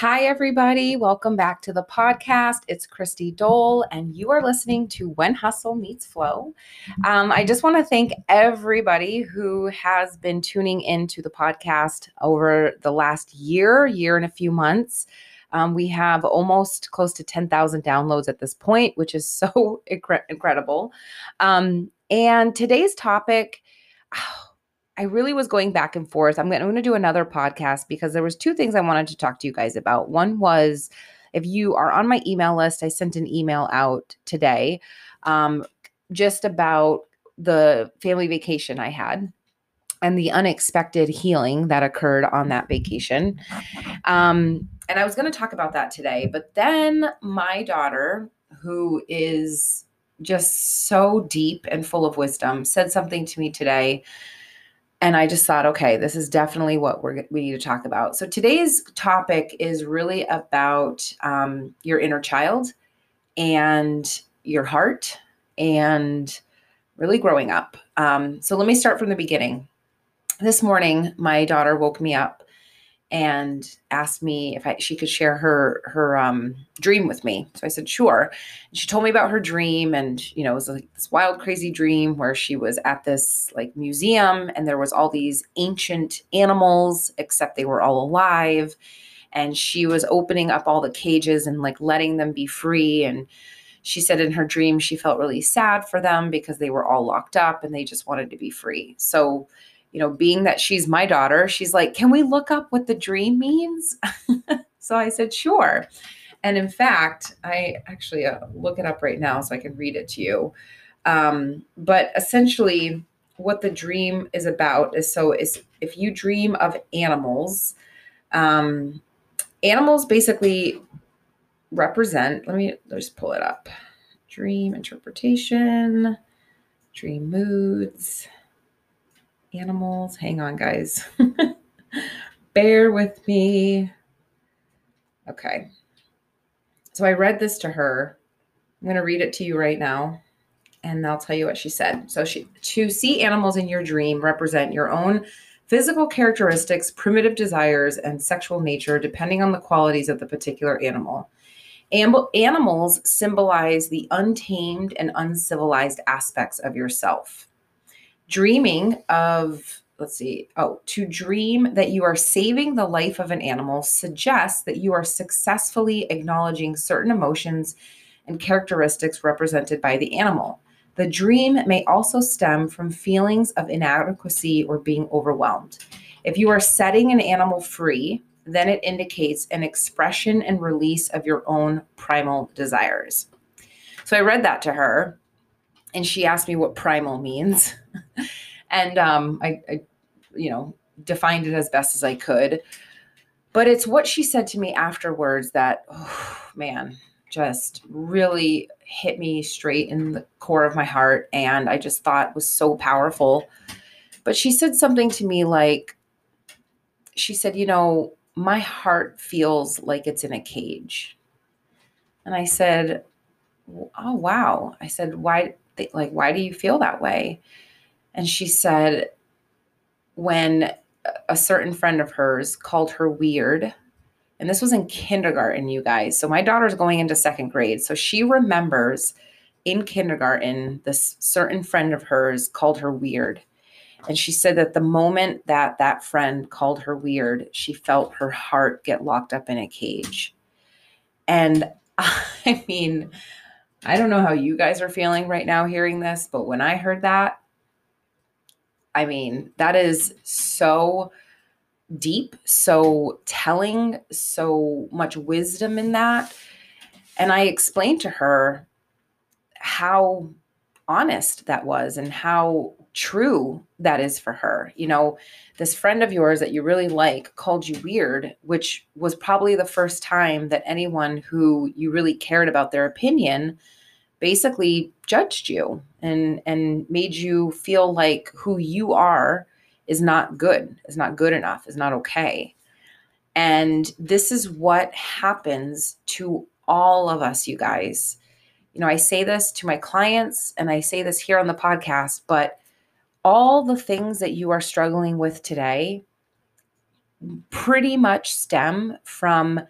Hi, everybody. Welcome back to the podcast. It's Christy Dole, and you are listening to When Hustle Meets Flow. Um, I just want to thank everybody who has been tuning into the podcast over the last year, year and a few months. Um, we have almost close to 10,000 downloads at this point, which is so incre- incredible. Um, and today's topic, oh, I really was going back and forth. I'm going to do another podcast because there was two things I wanted to talk to you guys about. One was if you are on my email list, I sent an email out today um, just about the family vacation I had and the unexpected healing that occurred on that vacation. Um, and I was going to talk about that today, but then my daughter, who is just so deep and full of wisdom, said something to me today and I just thought, okay, this is definitely what we're we need to talk about. So today's topic is really about um, your inner child and your heart and really growing up. Um, so let me start from the beginning. This morning, my daughter woke me up and asked me if I, she could share her her um, dream with me. So I said sure. And she told me about her dream, and you know, it was like this wild, crazy dream where she was at this like museum, and there was all these ancient animals, except they were all alive, and she was opening up all the cages and like letting them be free. And she said in her dream she felt really sad for them because they were all locked up and they just wanted to be free. So you know, being that she's my daughter, she's like, Can we look up what the dream means? so I said, Sure. And in fact, I actually uh, look it up right now so I can read it to you. Um, but essentially, what the dream is about is so is if you dream of animals, um, animals basically represent. Let me just pull it up. Dream interpretation, dream moods animals. Hang on, guys. Bear with me. Okay. So I read this to her. I'm going to read it to you right now and I'll tell you what she said. So she to see animals in your dream represent your own physical characteristics, primitive desires, and sexual nature depending on the qualities of the particular animal. Animals symbolize the untamed and uncivilized aspects of yourself dreaming of let's see oh to dream that you are saving the life of an animal suggests that you are successfully acknowledging certain emotions and characteristics represented by the animal. The dream may also stem from feelings of inadequacy or being overwhelmed. If you are setting an animal free then it indicates an expression and release of your own primal desires. So i read that to her and she asked me what primal means and um, I, I, you know, defined it as best as I could. But it's what she said to me afterwards that, oh, man, just really hit me straight in the core of my heart. And I just thought was so powerful. But she said something to me like, she said, you know, my heart feels like it's in a cage. And I said, oh, wow. I said, why, like, why do you feel that way? And she said, when a certain friend of hers called her weird, and this was in kindergarten, you guys. So my daughter's going into second grade. So she remembers in kindergarten, this certain friend of hers called her weird. And she said that the moment that that friend called her weird, she felt her heart get locked up in a cage. And I mean, I don't know how you guys are feeling right now hearing this, but when I heard that, I mean, that is so deep, so telling, so much wisdom in that. And I explained to her how honest that was and how true that is for her. You know, this friend of yours that you really like called you weird, which was probably the first time that anyone who you really cared about their opinion basically judged you and and made you feel like who you are is not good, is not good enough, is not okay. And this is what happens to all of us, you guys. You know, I say this to my clients and I say this here on the podcast, but all the things that you are struggling with today pretty much stem from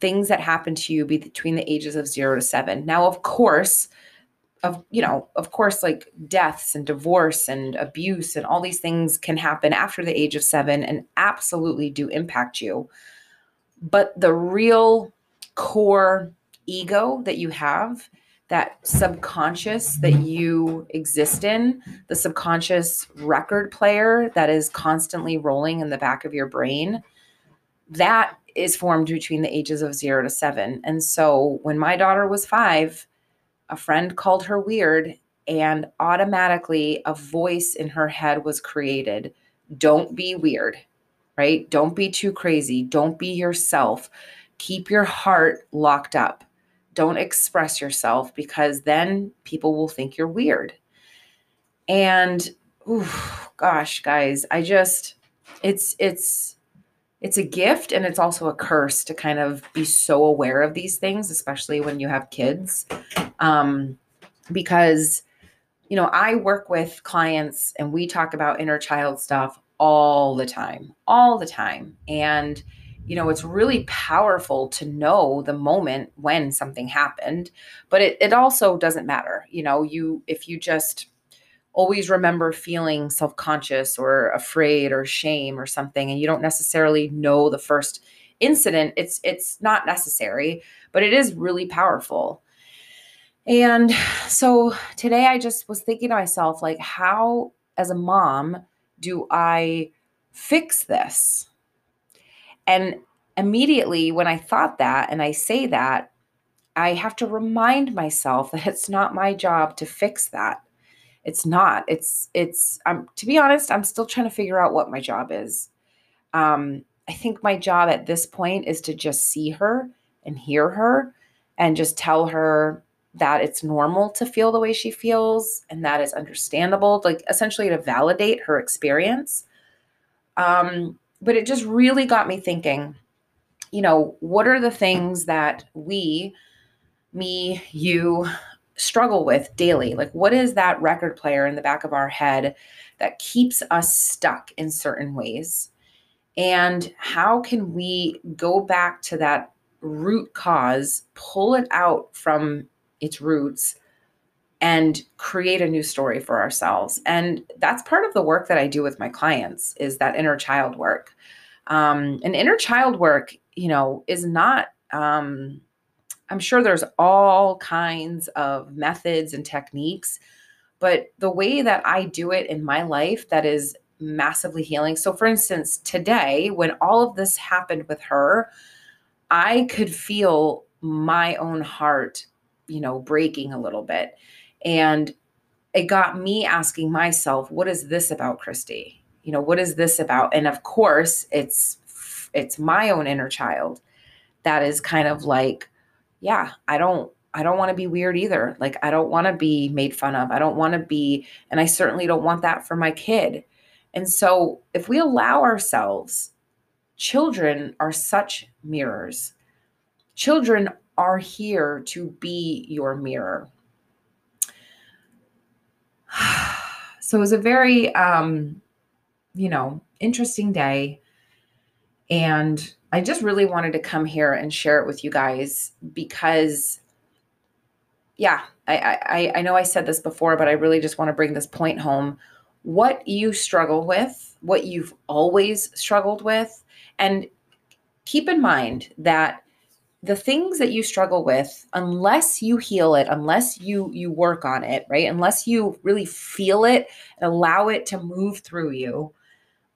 things that happen to you between the ages of 0 to 7. Now of course, of you know, of course like deaths and divorce and abuse and all these things can happen after the age of 7 and absolutely do impact you. But the real core ego that you have that subconscious that you exist in, the subconscious record player that is constantly rolling in the back of your brain, that is formed between the ages of zero to seven. And so when my daughter was five, a friend called her weird, and automatically a voice in her head was created don't be weird, right? Don't be too crazy. Don't be yourself. Keep your heart locked up don't express yourself because then people will think you're weird. And oof, gosh, guys, I just it's it's it's a gift and it's also a curse to kind of be so aware of these things, especially when you have kids. Um, because you know, I work with clients and we talk about inner child stuff all the time, all the time. And you know, it's really powerful to know the moment when something happened, but it, it also doesn't matter. You know, you, if you just always remember feeling self conscious or afraid or shame or something, and you don't necessarily know the first incident, it's, it's not necessary, but it is really powerful. And so today I just was thinking to myself, like, how, as a mom, do I fix this? And immediately when I thought that and I say that, I have to remind myself that it's not my job to fix that. It's not. It's it's I'm to be honest, I'm still trying to figure out what my job is. Um I think my job at this point is to just see her and hear her and just tell her that it's normal to feel the way she feels and that is understandable, like essentially to validate her experience. Um, but it just really got me thinking you know, what are the things that we, me, you, struggle with daily? Like, what is that record player in the back of our head that keeps us stuck in certain ways? And how can we go back to that root cause, pull it out from its roots, and create a new story for ourselves? And that's part of the work that I do with my clients is that inner child work. Um, and inner child work you know, is not um, I'm sure there's all kinds of methods and techniques, but the way that I do it in my life that is massively healing. So, for instance, today, when all of this happened with her, I could feel my own heart, you know, breaking a little bit. And it got me asking myself, what is this about, Christy? You know, what is this about? And of course, it's it's my own inner child that is kind of like yeah i don't i don't want to be weird either like i don't want to be made fun of i don't want to be and i certainly don't want that for my kid. And so if we allow ourselves children are such mirrors. Children are here to be your mirror. So it was a very um you know interesting day and I just really wanted to come here and share it with you guys because, yeah, I, I, I know I said this before, but I really just want to bring this point home. What you struggle with, what you've always struggled with, and keep in mind that the things that you struggle with unless you heal it unless you you work on it right unless you really feel it and allow it to move through you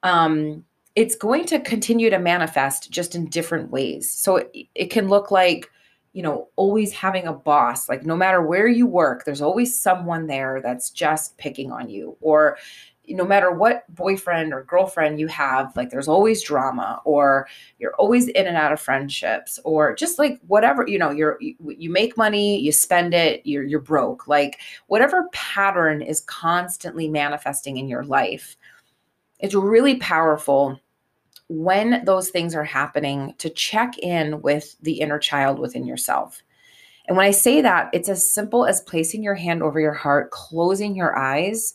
um it's going to continue to manifest just in different ways. So it, it, can look like, you know, always having a boss, like no matter where you work, there's always someone there that's just picking on you. Or no matter what boyfriend or girlfriend you have, like there's always drama, or you're always in and out of friendships, or just like whatever, you know, you're you, you make money, you spend it, you're you're broke. Like whatever pattern is constantly manifesting in your life it's really powerful when those things are happening to check in with the inner child within yourself. And when I say that, it's as simple as placing your hand over your heart, closing your eyes,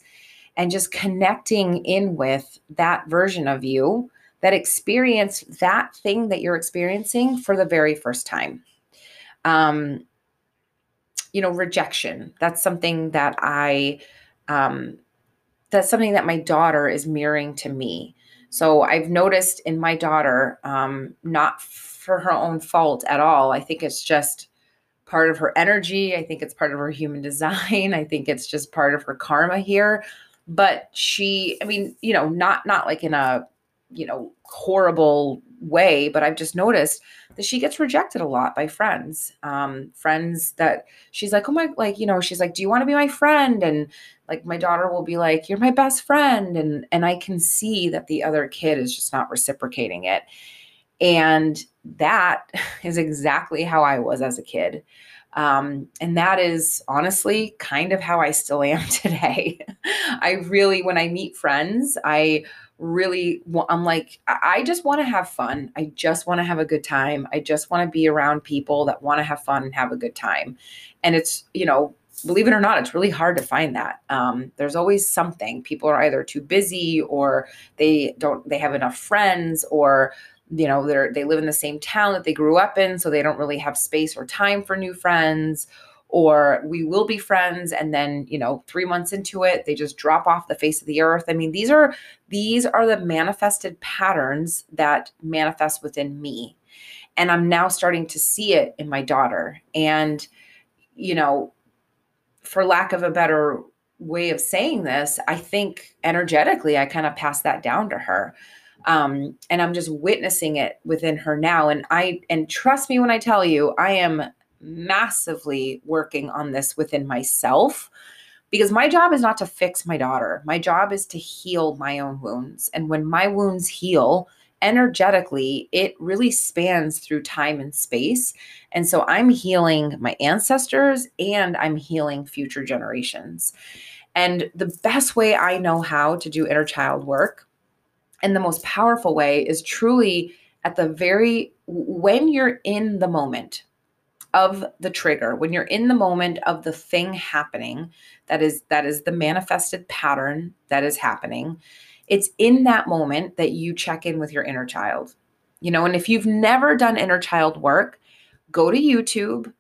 and just connecting in with that version of you that experienced that thing that you're experiencing for the very first time. Um, you know, rejection. That's something that I, um, that's something that my daughter is mirroring to me. So I've noticed in my daughter, um, not for her own fault at all. I think it's just part of her energy. I think it's part of her human design. I think it's just part of her karma here. But she, I mean, you know, not not like in a, you know, horrible way, but I've just noticed that she gets rejected a lot by friends. Um, friends that she's like, oh my, like, you know, she's like, do you want to be my friend? And like my daughter will be like, you're my best friend. And and I can see that the other kid is just not reciprocating it. And that is exactly how I was as a kid. Um, and that is honestly kind of how I still am today. I really, when I meet friends, I really i'm like i just want to have fun. I just want to have a good time. I just want to be around people that want to have fun and have a good time. And it's you know believe it or not it's really hard to find that. Um, there's always something. People are either too busy or they don't they have enough friends or you know they're they live in the same town that they grew up in so they don't really have space or time for new friends or we will be friends and then you know 3 months into it they just drop off the face of the earth. I mean these are these are the manifested patterns that manifest within me and i'm now starting to see it in my daughter. And you know for lack of a better way of saying this i think energetically i kind of passed that down to her um, and i'm just witnessing it within her now. And i and trust me when i tell you i am massively working on this within myself because my job is not to fix my daughter. My job is to heal my own wounds. And when my wounds heal energetically it really spans through time and space. And so i'm healing my ancestors and i'm healing future generations. And the best way i know how to do inner child work and the most powerful way is truly at the very when you're in the moment of the trigger when you're in the moment of the thing happening that is that is the manifested pattern that is happening it's in that moment that you check in with your inner child. You know and if you've never done inner child work go to youtube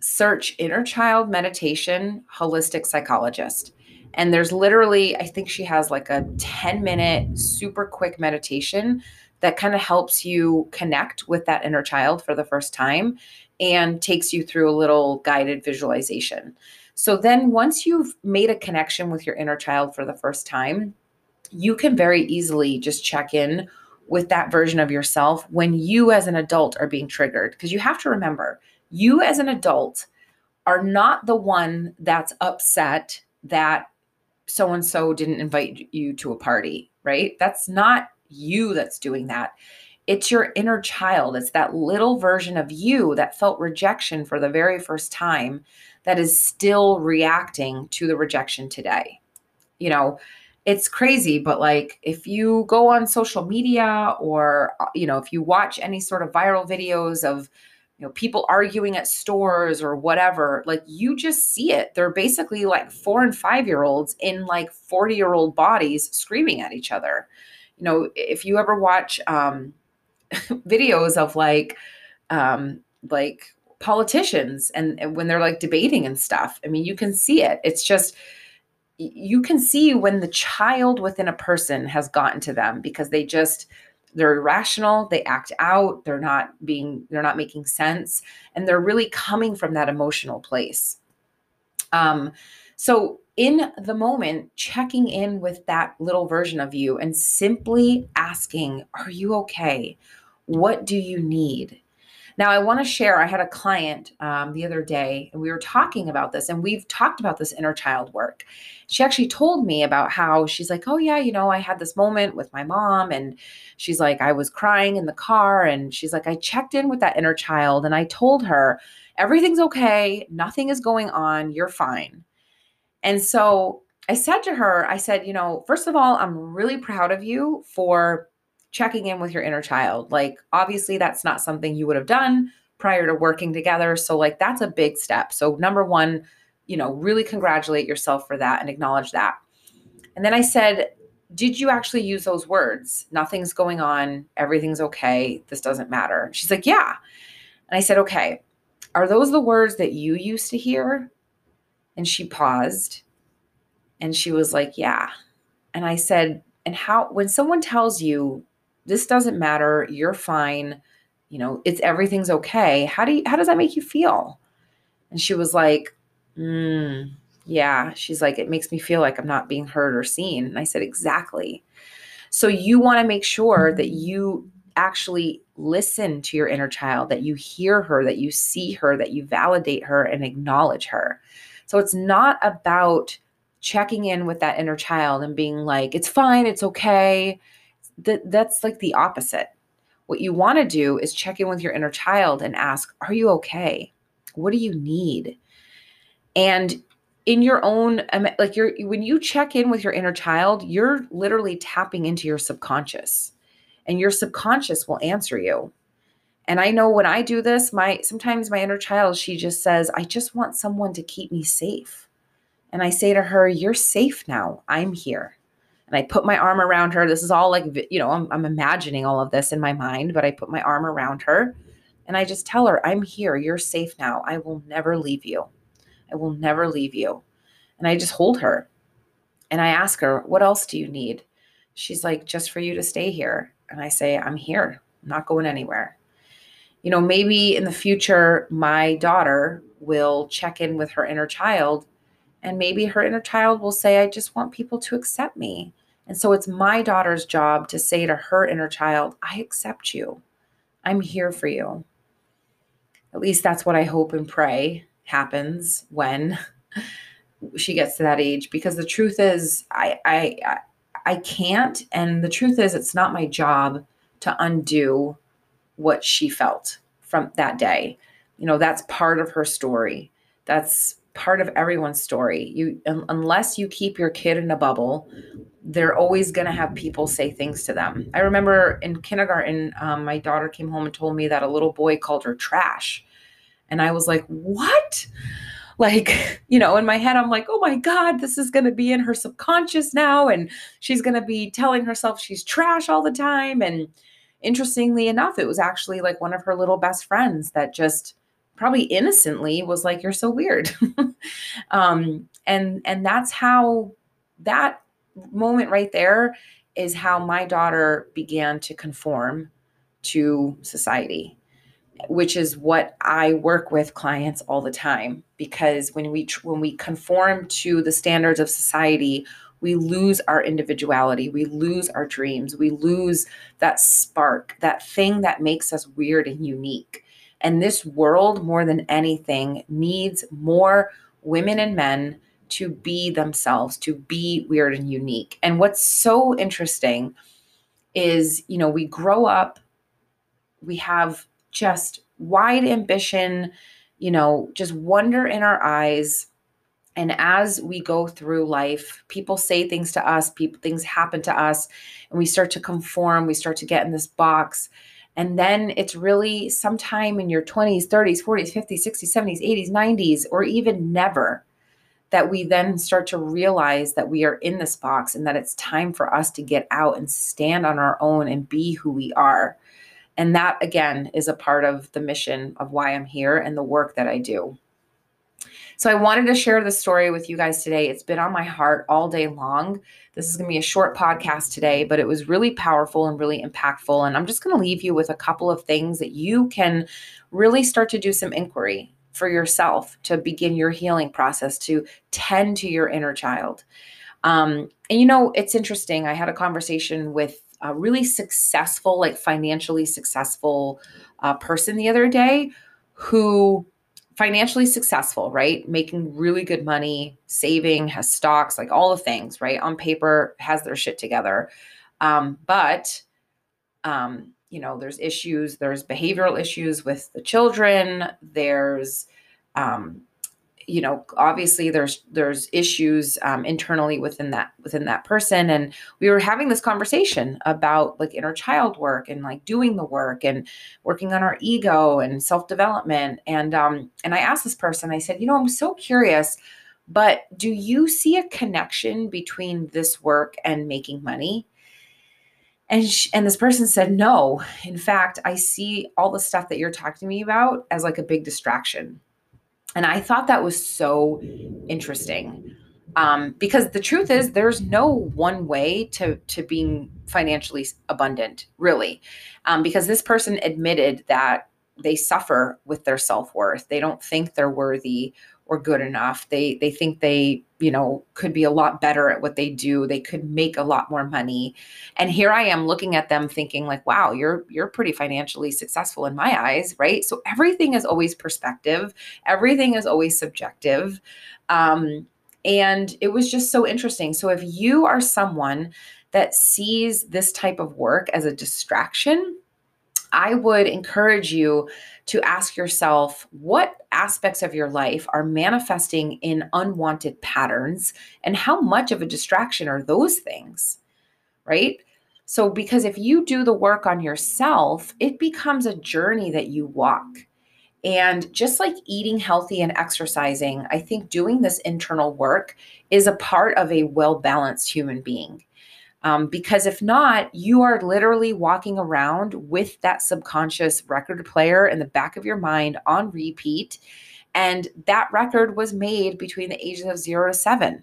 search inner child meditation holistic psychologist and there's literally, I think she has like a 10 minute, super quick meditation that kind of helps you connect with that inner child for the first time and takes you through a little guided visualization. So then, once you've made a connection with your inner child for the first time, you can very easily just check in with that version of yourself when you, as an adult, are being triggered. Because you have to remember, you, as an adult, are not the one that's upset that so and so didn't invite you to a party, right? That's not you that's doing that. It's your inner child. It's that little version of you that felt rejection for the very first time that is still reacting to the rejection today. You know, it's crazy, but like if you go on social media or, uh, you know, if you watch any sort of viral videos of, you know people arguing at stores or whatever like you just see it. They're basically like 4 and 5 year olds in like 40 year old bodies screaming at each other. You know if you ever watch um videos of like um like politicians and, and when they're like debating and stuff i mean you can see it. It's just you can see when the child within a person has gotten to them because they just they're irrational they act out they're not being they're not making sense and they're really coming from that emotional place. Um so in the moment checking in with that little version of you and simply asking are you okay? What do you need now, I want to share. I had a client um, the other day, and we were talking about this, and we've talked about this inner child work. She actually told me about how she's like, Oh, yeah, you know, I had this moment with my mom, and she's like, I was crying in the car, and she's like, I checked in with that inner child, and I told her, Everything's okay, nothing is going on, you're fine. And so I said to her, I said, You know, first of all, I'm really proud of you for checking in with your inner child. Like, obviously, that's not something you would have done prior to working together. So, like, that's a big step. So, number one, you know, really congratulate yourself for that and acknowledge that. And then I said, did you actually use those words? Nothing's going on. Everything's okay. This doesn't matter. She's like, Yeah. And I said, Okay, are those the words that you used to hear? And she paused and she was like, Yeah. And I said, And how, when someone tells you this doesn't matter, you're fine, you know, it's everything's okay, how do you, how does that make you feel? And she was like, mm, yeah. She's like, it makes me feel like I'm not being heard or seen. And I said, exactly. So you want to make sure that you actually listen to your inner child, that you hear her, that you see her, that you validate her and acknowledge her. So it's not about checking in with that inner child and being like, it's fine, it's okay. That that's like the opposite. What you want to do is check in with your inner child and ask, are you okay? What do you need? And in your own um, like you're when you check in with your inner child, you're literally tapping into your subconscious. And your subconscious will answer you. And I know when I do this, my sometimes my inner child, she just says, I just want someone to keep me safe. And I say to her, You're safe now. I'm here. And I put my arm around her. This is all like, you know, I'm, I'm imagining all of this in my mind, but I put my arm around her and I just tell her, I'm here. You're safe now. I will never leave you. I will never leave you. And I just hold her and I ask her, What else do you need? She's like, Just for you to stay here. And I say, I'm here. I'm not going anywhere. You know, maybe in the future, my daughter will check in with her inner child and maybe her inner child will say, I just want people to accept me. And so it's my daughter's job to say to her inner child, I accept you. I'm here for you. At least that's what I hope and pray happens when she gets to that age because the truth is I I I can't and the truth is it's not my job to undo what she felt from that day. You know, that's part of her story. That's part of everyone's story. You unless you keep your kid in a bubble, they're always going to have people say things to them. I remember in kindergarten, um, my daughter came home and told me that a little boy called her trash, and I was like, "What?" Like, you know, in my head, I'm like, oh my God, this is going to be in her subconscious now. And she's going to be telling herself she's trash all the time. And interestingly enough, it was actually like one of her little best friends that just probably innocently was like you're so weird um, and and that's how that moment right there is how my daughter began to conform to society which is what I work with clients all the time. Because when we when we conform to the standards of society we lose our individuality we lose our dreams we lose that spark that thing that makes us weird and unique. And this world, more than anything, needs more women and men to be themselves, to be weird and unique. And what's so interesting is, you know, we grow up, we have just wide ambition, you know, just wonder in our eyes. And as we go through life, people say things to us, people things happen to us, and we start to conform, we start to get in this box. And then it's really sometime in your 20s, 30s, 40s, 50s, 60s, 70s, 80s, 90s, or even never that we then start to realize that we are in this box and that it's time for us to get out and stand on our own and be who we are. And that, again, is a part of the mission of why I'm here and the work that I do. So I wanted to share this story with you guys today. It's been on my heart all day long. This is going to be a short podcast today, but it was really powerful and really impactful. And I'm just going to leave you with a couple of things that you can really start to do some inquiry for yourself to begin your healing process, to tend to your inner child. Um, and you know, it's interesting. I had a conversation with a really successful, like financially successful uh, person the other day who financially successful, right? Making really good money, saving, has stocks, like all the things, right? On paper, has their shit together. Um, but, um, you know, there's issues, there's behavioral issues with the children, there's, um, you know obviously there's there's issues um, internally within that within that person and we were having this conversation about like inner child work and like doing the work and working on our ego and self development and um and i asked this person i said you know i'm so curious But do you see a connection between this work and making money? And she, and this person said, "No. In fact, I see all the stuff that you're talking to me about as like a big distraction." And I thought that was so interesting. Um, because the truth is there's no one way to to being financially abundant, really. Um, because this person admitted that they suffer with their self-worth. They don't think they're worthy or good enough. They they think they, you know, could be a lot better at what they do. They could make a lot more money. And here I am looking at them thinking like, wow, you're you're pretty financially successful in my eyes, right? So everything is always perspective. Everything is always subjective. Um and it was just so interesting. So if you are someone that sees this type of work as a distraction, I would encourage you to ask yourself what aspects of your life are manifesting in unwanted patterns and how much of a distraction are those things, right? So, because if you do the work on yourself, it becomes a journey that you walk. And just like eating healthy and exercising, I think doing this internal work is a part of a well balanced human being. Um, because if not, you are literally walking around with that subconscious record player in the back of your mind on repeat. And that record was made between the ages of zero to seven.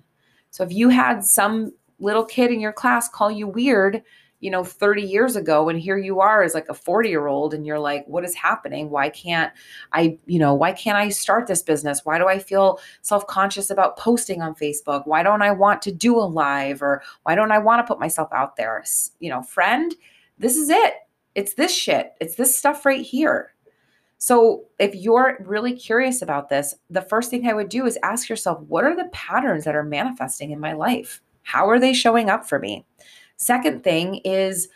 So if you had some little kid in your class call you weird, you know 30 years ago and here you are as like a 40 year old and you're like what is happening? Why can't i you know why can't i start this business? Why do i feel self-conscious about posting on facebook? Why don't i want to do a live or why don't i want to put myself out there? You know friend this is it. It's this shit. It's this stuff right here. So, if you're really curious about this, the first thing I would do is ask yourself what are the patterns that are manifesting in my life? How are they showing up for me? Second thing is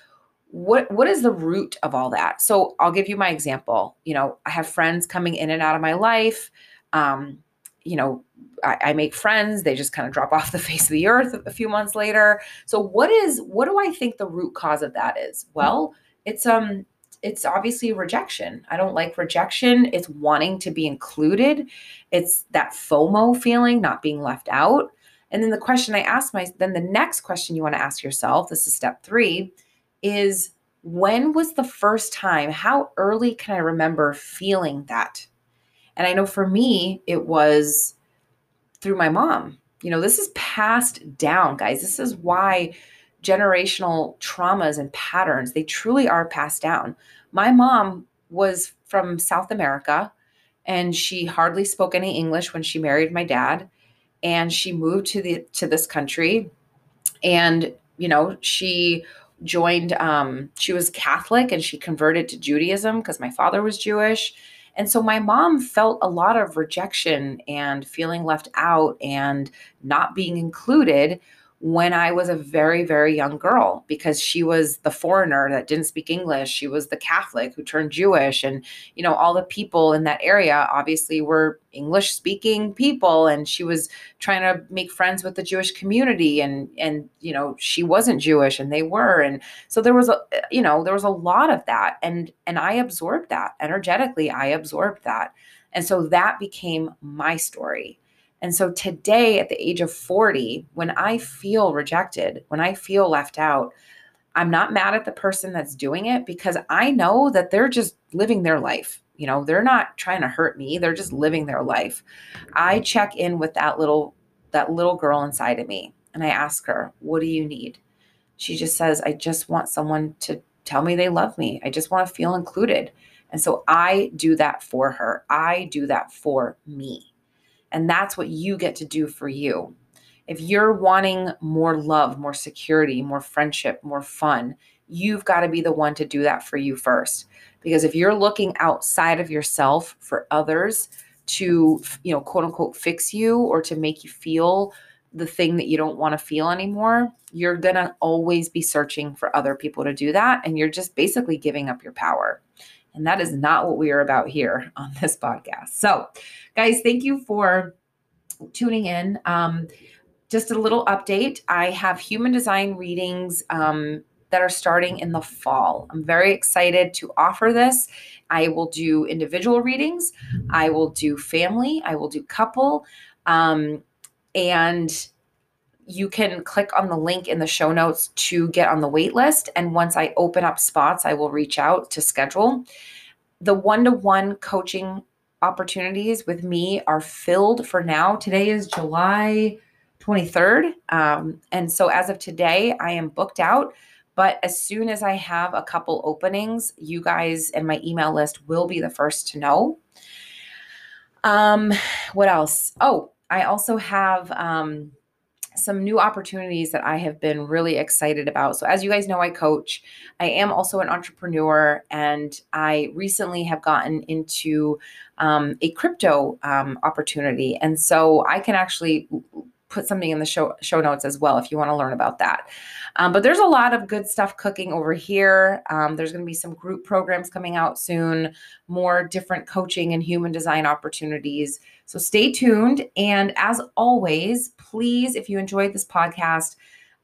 what what is the root of all that? So I'll give you my example. You know, I have friends coming in and out of my life. Um, you know, I, I make friends, they just kind of drop off the face of the earth a few months later. So what is what do I think the root cause of that is? Well, it's um it's obviously rejection. I don't like rejection. It's wanting to be included. It's that FOMO feeling, not being left out. And then the question I ask my then the next question you want to ask yourself, this is step 3, is when was the first time, how early can I remember feeling that? And I know for me it was through my mom. You know, this is passed down, guys. This is why generational traumas and patterns, they truly are passed down. My mom was from South America and she hardly spoke any English when she married my dad and she moved to the to this country. And you know she joined um, she was catholic and she converted to judaism because my father was jewish. And so my mom felt a lot of rejection and feeling left out and not being included when I was a very, very young girl because she was the foreigner that didn't speak English. She was the Catholic who turned Jewish. And, you know, all the people in that area obviously were English speaking people. And she was trying to make friends with the Jewish community. And, and, you know, she wasn't Jewish and they were. And so there was a, you know, there was a lot of that. And, and I absorbed that energetically. I absorbed that. And so that became my story. And so today, at the age of 40, when I feel rejected, when I feel left out, I'm not mad at the person that's doing it because I know that they're just living their life. You know, they're not trying to hurt me, they're just living their life. I check in with that little that little girl inside of me and I ask her, "What do you need?" She just says, "I just want someone to tell me they love me. I just want to feel included." And so I do that for her. I do that for me. And that's what you get to do for you. If you're wanting more love, more security, more friendship, more fun, you've got to be the one to do that for you first. Because if you're looking outside of yourself for others to, you know, quote unquote, fix you or to make you feel the thing that you don't want to feel anymore, you're going to always be searching for other people to do that. And you're just basically giving up your power. And that is not what we are about here on this podcast. So, guys, thank you for tuning in. Um, just a little update I have human design readings um, that are starting in the fall. I'm very excited to offer this. I will do individual readings, I will do family, I will do couple. Um, and you can click on the link in the show notes to get on the wait list. And once I open up spots, I will reach out to schedule. The one to one coaching opportunities with me are filled for now. Today is July 23rd. Um, and so as of today, I am booked out. But as soon as I have a couple openings, you guys and my email list will be the first to know. Um, what else? Oh, I also have um, some new opportunities that I have been really excited about. So, as you guys know, I coach. I am also an entrepreneur, and I recently have gotten into um, a crypto um, opportunity. And so I can actually put something in the show show notes as well if you want to learn about that. Um, but there's a lot of good stuff cooking over here. Um, there's going to be some group programs coming out soon, more different coaching and human design opportunities. So stay tuned. And as always, please, if you enjoyed this podcast,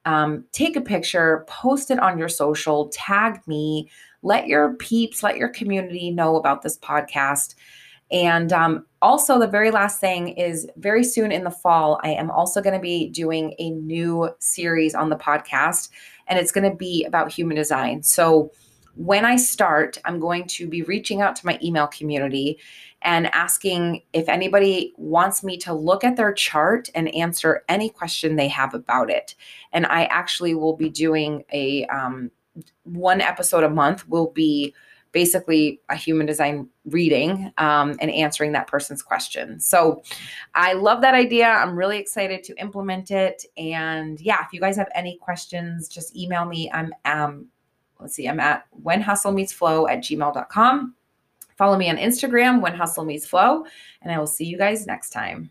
um, take a picture, post it on your social, tag me, let your peeps, let your community know about this podcast. And um, also, the very last thing is very soon in the fall, I am also going to be doing a new series on the podcast, and it's going to be about human design. So, when I start, I'm going to be reaching out to my email community and asking if anybody wants me to look at their chart and answer any question they have about it. And I actually will be doing a um, one episode a month will be basically a human design reading um, and answering that person's question. So I love that idea. I'm really excited to implement it. And yeah, if you guys have any questions, just email me. I'm um, let's see, I'm at when hustle meets flow at gmail.com. Follow me on Instagram, when hustle meets flow, and I will see you guys next time.